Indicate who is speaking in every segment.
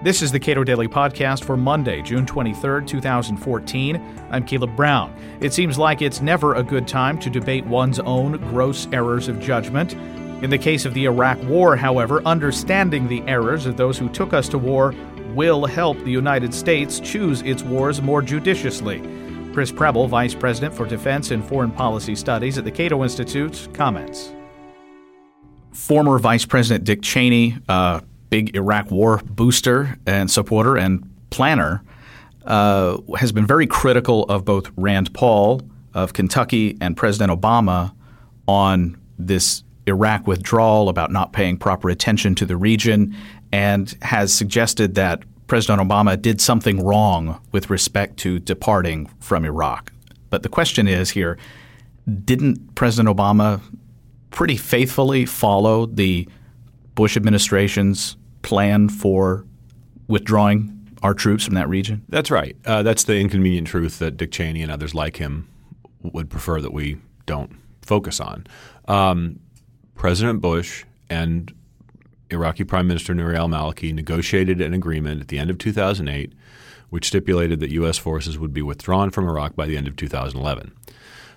Speaker 1: This is the Cato Daily Podcast for Monday, June 23rd, 2014. I'm Caleb Brown. It seems like it's never a good time to debate one's own gross errors of judgment. In the case of the Iraq War, however, understanding the errors of those who took us to war will help the United States choose its wars more judiciously. Chris Preble, Vice President for Defense and Foreign Policy Studies at the Cato Institute, comments. Former Vice President Dick Cheney, uh, big Iraq War booster and supporter and planner, uh, has been very critical of both Rand Paul of Kentucky and President Obama on this Iraq withdrawal, about not paying proper attention to the region, and has suggested that President Obama did something wrong with respect to departing from Iraq. But the question is here didn't President Obama pretty faithfully follow the Bush administration's plan for withdrawing our troops from that region?
Speaker 2: That's right. Uh, that's the inconvenient truth that Dick Cheney and others like him would prefer that we don't focus on. Um, President Bush and Iraqi Prime Minister Nouri al-Maliki negotiated an agreement at the end of 2008 which stipulated that U.S. forces would be withdrawn from Iraq by the end of 2011.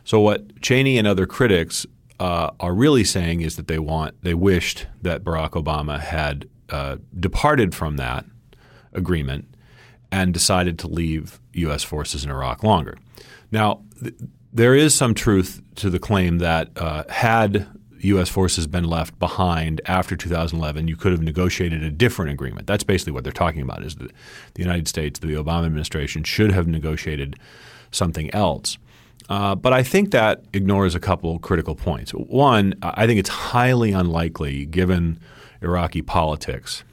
Speaker 2: So what Cheney and other critics uh, are really saying is that they want, they wished that Barack Obama had uh, departed from that agreement and decided to leave U.S. forces in Iraq longer. Now, th- there is some truth to the claim that uh, had U.S. forces been left behind after 2011, you could have negotiated a different agreement. That's basically what they're talking about: is that the United States, the Obama administration, should have negotiated something else. Uh, but I think that ignores a couple critical points. One, I think it's highly unlikely, given Iraqi politics,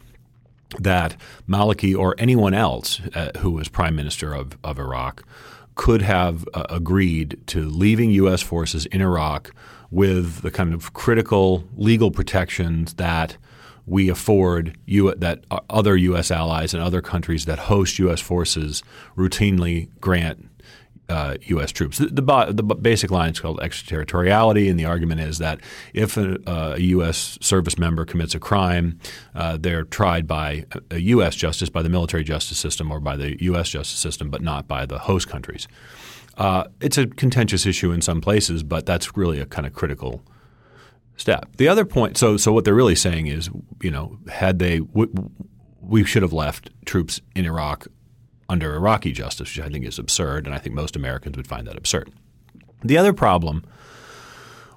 Speaker 2: that Maliki or anyone else uh, who was prime minister of, of Iraq could have uh, agreed to leaving U.S. forces in Iraq with the kind of critical legal protections that we afford U- that other U.S. allies and other countries that host U.S. forces routinely grant uh, U.S. troops. The, the, the, basic line is called extraterritoriality, and the argument is that if a, a U.S. service member commits a crime, uh, they're tried by a U.S. justice, by the military justice system, or by the U.S. justice system, but not by the host countries. Uh, it's a contentious issue in some places, but that's really a kind of critical step. The other point, so so what they're really saying is, you know, had they, w- we should have left troops in Iraq under Iraqi justice, which I think is absurd, and I think most Americans would find that absurd. The other problem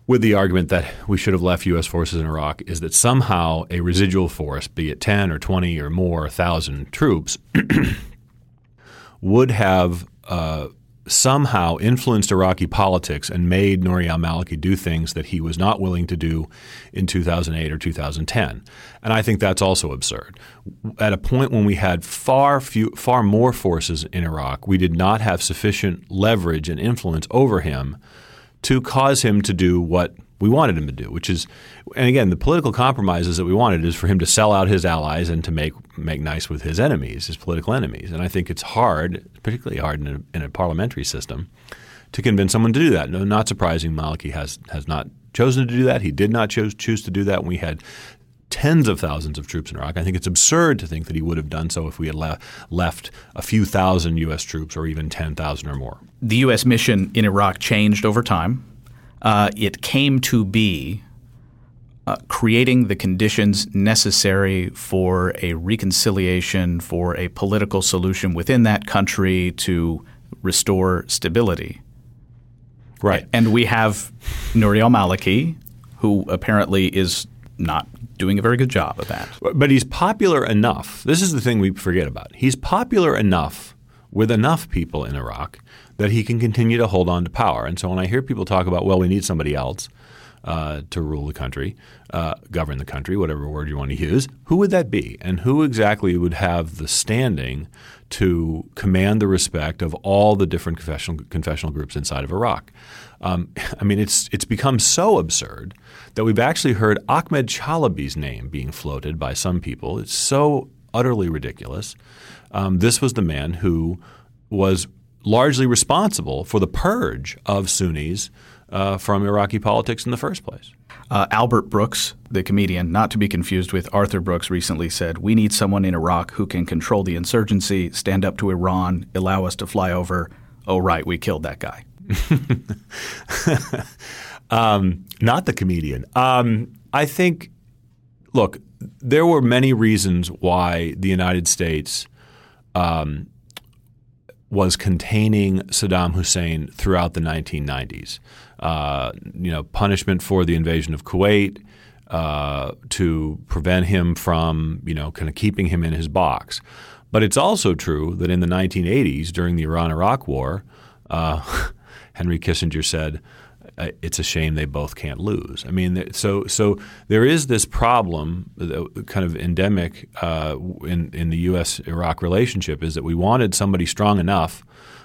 Speaker 2: with the argument that we should have left U.S. forces in Iraq is that somehow a residual force, be it 10 or 20 or more thousand troops, would have uh, somehow influenced Iraqi politics and made Nouri al-Maliki do things that he was not willing to do in 2008 or 2010. And I think that's also absurd. At a point when we had far few, far more forces in Iraq, we did not have sufficient leverage and influence over him to cause him to do what we wanted him to do, which is, and again, the political compromises that we wanted is for him to sell out his allies and to make make nice with his enemies, his political enemies. And I think it's hard, particularly hard in a, in a parliamentary system, to convince someone to do that. No, not surprising, Maliki has has not chosen to do that. He did not choose choose to do that when we had tens of thousands of troops in Iraq. I think it's absurd to think that he would have done so if we had le- left a few thousand U.S. troops or even 10,000 or more.
Speaker 1: The U.S. mission in Iraq changed over time uh, it came to be uh, creating the conditions necessary for a reconciliation, for a political solution within that country to restore stability.
Speaker 2: Right.
Speaker 1: And we have Nouri al Maliki, who apparently is not doing a very good job of that.
Speaker 2: But he's popular enough. This is the thing we forget about. He's popular enough with enough people in Iraq that he can continue to hold on to power. And so when I hear people talk about, well, we need somebody else uh, to rule the country, uh, govern the country, whatever word you want to use, who would that be? And who exactly would have the standing to command the respect of all the different confessional, confessional groups inside of Iraq? Um, I mean, it's it's become so absurd that we've actually heard Ahmed Chalabi's name being floated by some people. It's so utterly ridiculous. Um, this was the man who was largely responsible for the purge of Sunnis uh, from Iraqi politics in the first place.
Speaker 1: Uh, Albert Brooks, the comedian, not to be confused with Arthur Brooks, recently said, We need someone in Iraq who can control the insurgency, stand up to Iran, allow us to fly over. Oh, right, we killed that guy.
Speaker 2: um, not the comedian. Um, I think, look, there were many reasons why the United States um, was containing Saddam Hussein throughout the 1990s. Uh, you know, punishment for the invasion of Kuwait, uh, to prevent him from, you know, kind of keeping him in his box. But it's also true that in the 1980s, during the Iran-Iraq War, uh, Henry Kissinger said, it's a shame they both can't lose. I mean, so so there is this problem, kind of endemic uh, in in the U.S. Iraq relationship, is that we wanted somebody strong enough.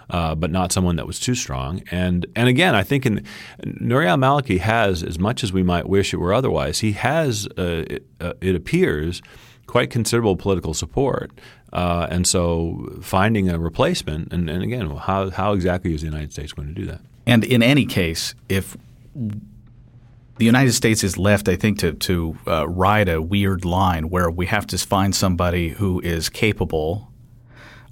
Speaker 2: Uh, but not someone that was too strong. And and again, I think in Nouri al-Maliki has, as much as we might wish it were otherwise, he has, uh, it, uh, it, appears, quite considerable political support. Uh, and so finding a replacement, and, and again, how, how exactly is the United States going to do that?
Speaker 1: And in any case, if the United States is left, I think, to to uh, ride a weird line where we have to find somebody who is capable,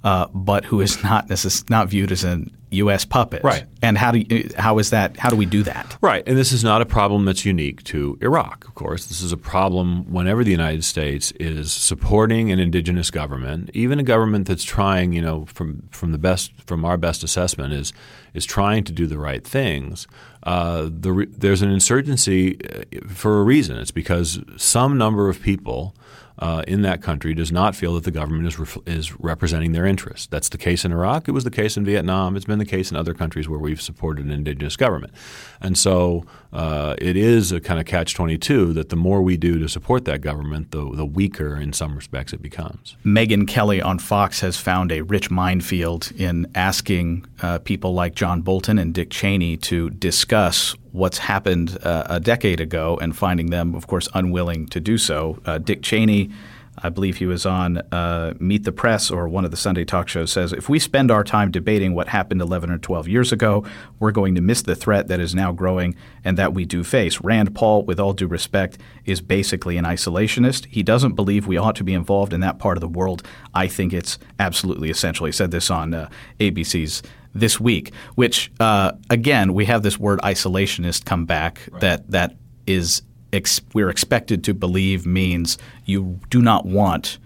Speaker 1: uh, but who is not necess- not viewed as an U.S. puppet.
Speaker 2: Right.
Speaker 1: And how do you, how is that? How do we do that?
Speaker 2: Right. And this is not a problem that's unique to Iraq. Of course, this is a problem whenever the United States is supporting an indigenous government, even a government that's trying, you know, from from the best from our best assessment is is trying to do the right things. Uh, the, there's an insurgency uh, for a reason. It's because some number of people uh, in that country does not feel that the government is, is representing their interests. That's the case in Iraq. It was the case in Vietnam. It's been the case in other countries where we've supported an indigenous government. And so uh, it is a kind of catch 22 that the more we do to support that government, the, the weaker in some respects it becomes.
Speaker 1: Megyn Kelly on Fox has found a rich minefield in asking uh, people like John Bolton and Dick Cheney to discuss what's happened uh, a decade ago and finding them, of course, unwilling to do so. Uh, Dick Cheney, I believe he was on uh, Meet the Press or one of the Sunday talk shows, says if we spend our time debating what happened 11 or 12 years ago, we're going to miss the threat that is now growing and that we do face. Rand Paul, with all due respect, is basically an isolationist. He doesn't believe we ought to be involved in that part of the world. I think it's absolutely essential. He said this on uh, ABC's this week, which uh, again we have this word isolationist come back right. that that is ex- we're expected to believe means you do not want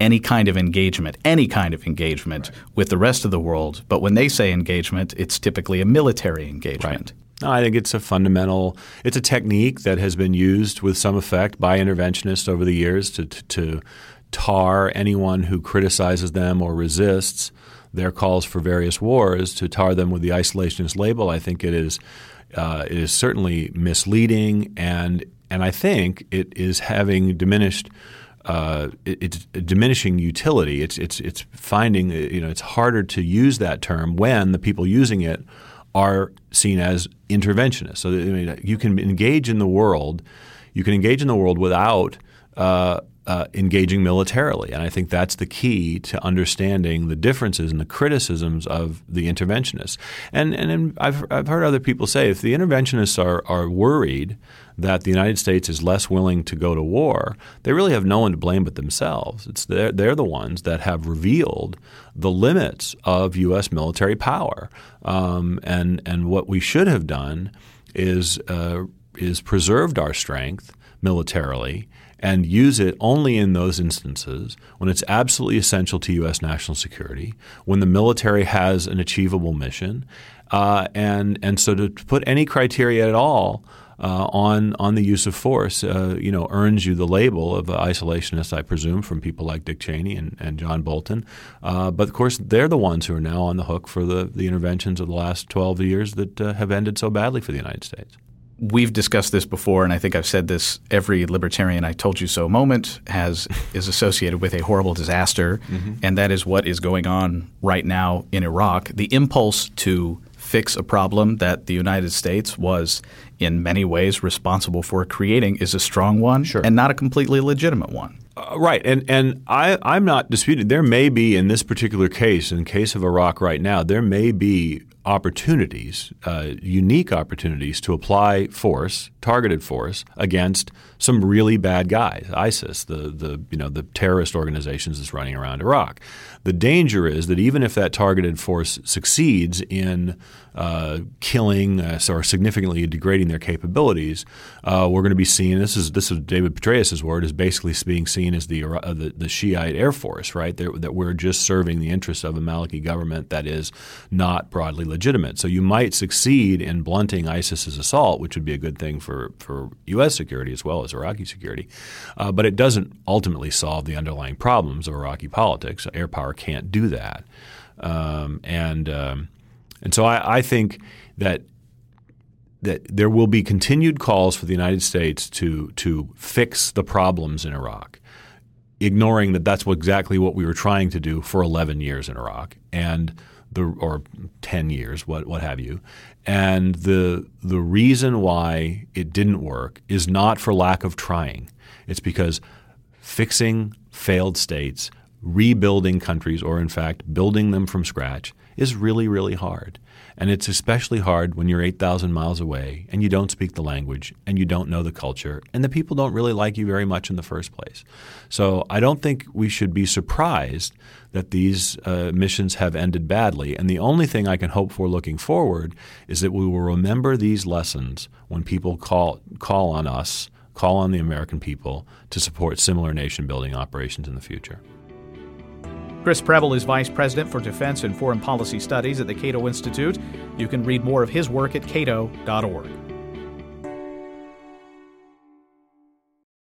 Speaker 1: any kind of engagement, any kind of engagement right. with the rest of the world. But when they say engagement, it's typically a military engagement.
Speaker 2: Right. No, I think it's a fundamental. It's a technique that has been used with some effect by interventionists over the years to, to, to tar anyone who criticizes them or resists their calls for various wars to tar them with the isolationist label. I think it is uh, it is certainly misleading, and and I think it is having diminished. Uh, it, it's diminishing utility. It's it's it's finding you know it's harder to use that term when the people using it are seen as interventionists. So I mean, you can engage in the world, you can engage in the world without uh, uh, engaging militarily. And I think that's the key to understanding the differences and the criticisms of the interventionists. And, and I've, I've heard other people say if the interventionists are, are worried that the United States is less willing to go to war, they really have no one to blame but themselves. It's they're, they're the ones that have revealed the limits of U.S. military power. Um, and, and what we should have done is, uh, is preserved our strength militarily and use it only in those instances when it's absolutely essential to U.S. national security, when the military has an achievable mission, uh, and and so to put any criteria at all uh, on on the use of force, uh, you know, earns you the label of isolationist, I presume, from people like Dick Cheney and, and John Bolton. Uh, but of course, they're the ones who are now on the hook for the, the interventions of the last 12 years that uh, have ended so badly for the United States
Speaker 1: we've discussed this before, and I think I've said this. Every libertarian "I told you so" moment has is associated with a horrible disaster, mm-hmm. and that is what is going on right now in Iraq. The impulse to fix a problem that the United States was in many ways responsible for creating is a strong one
Speaker 2: sure.
Speaker 1: and not a completely legitimate one.
Speaker 2: Uh, right, and and I, I'm not disputing. There may be in this particular case, in case of Iraq right now, there may be opportunities, uh, unique opportunities to apply force, targeted force, against some really bad guys, ISIS, the the you know the terrorist organizations that's running around Iraq. The danger is that even if that targeted force succeeds in uh, killing uh, or significantly degrading their capabilities, uh, we're going to be seen. This is this is David Petraeus's word is basically being seen as the uh, the, the, Shiite Air Force, right? They're, that we're just serving the interests of a Maliki government that is not broadly legitimate. So you might succeed in blunting ISIS's assault, which would be a good thing for for U.S. security as well as Iraqi security, uh, but it doesn't ultimately solve the underlying problems of Iraqi politics. Air power can't do that, um, and um, and so I, I think that that there will be continued calls for the United States to to fix the problems in Iraq, ignoring that that's what, exactly what we were trying to do for 11 years in Iraq and the or 10 years, what what have you. And the the reason why it didn't work is not for lack of trying. It's because fixing failed states, rebuilding countries, or in fact building them from scratch is really, really hard. And it's especially hard when you're 8,000 miles away and you don't speak the language and you don't know the culture and the people don't really like you very much in the first place. So I don't think we should be surprised that these uh, missions have ended badly. And the only thing I can hope for looking forward is that we will remember these lessons when people call, call on us, call on the American people to support similar nation building operations in the future.
Speaker 1: Chris Preble is Vice President for Defense and Foreign Policy Studies at the Cato Institute. You can read more of his work at cato.org.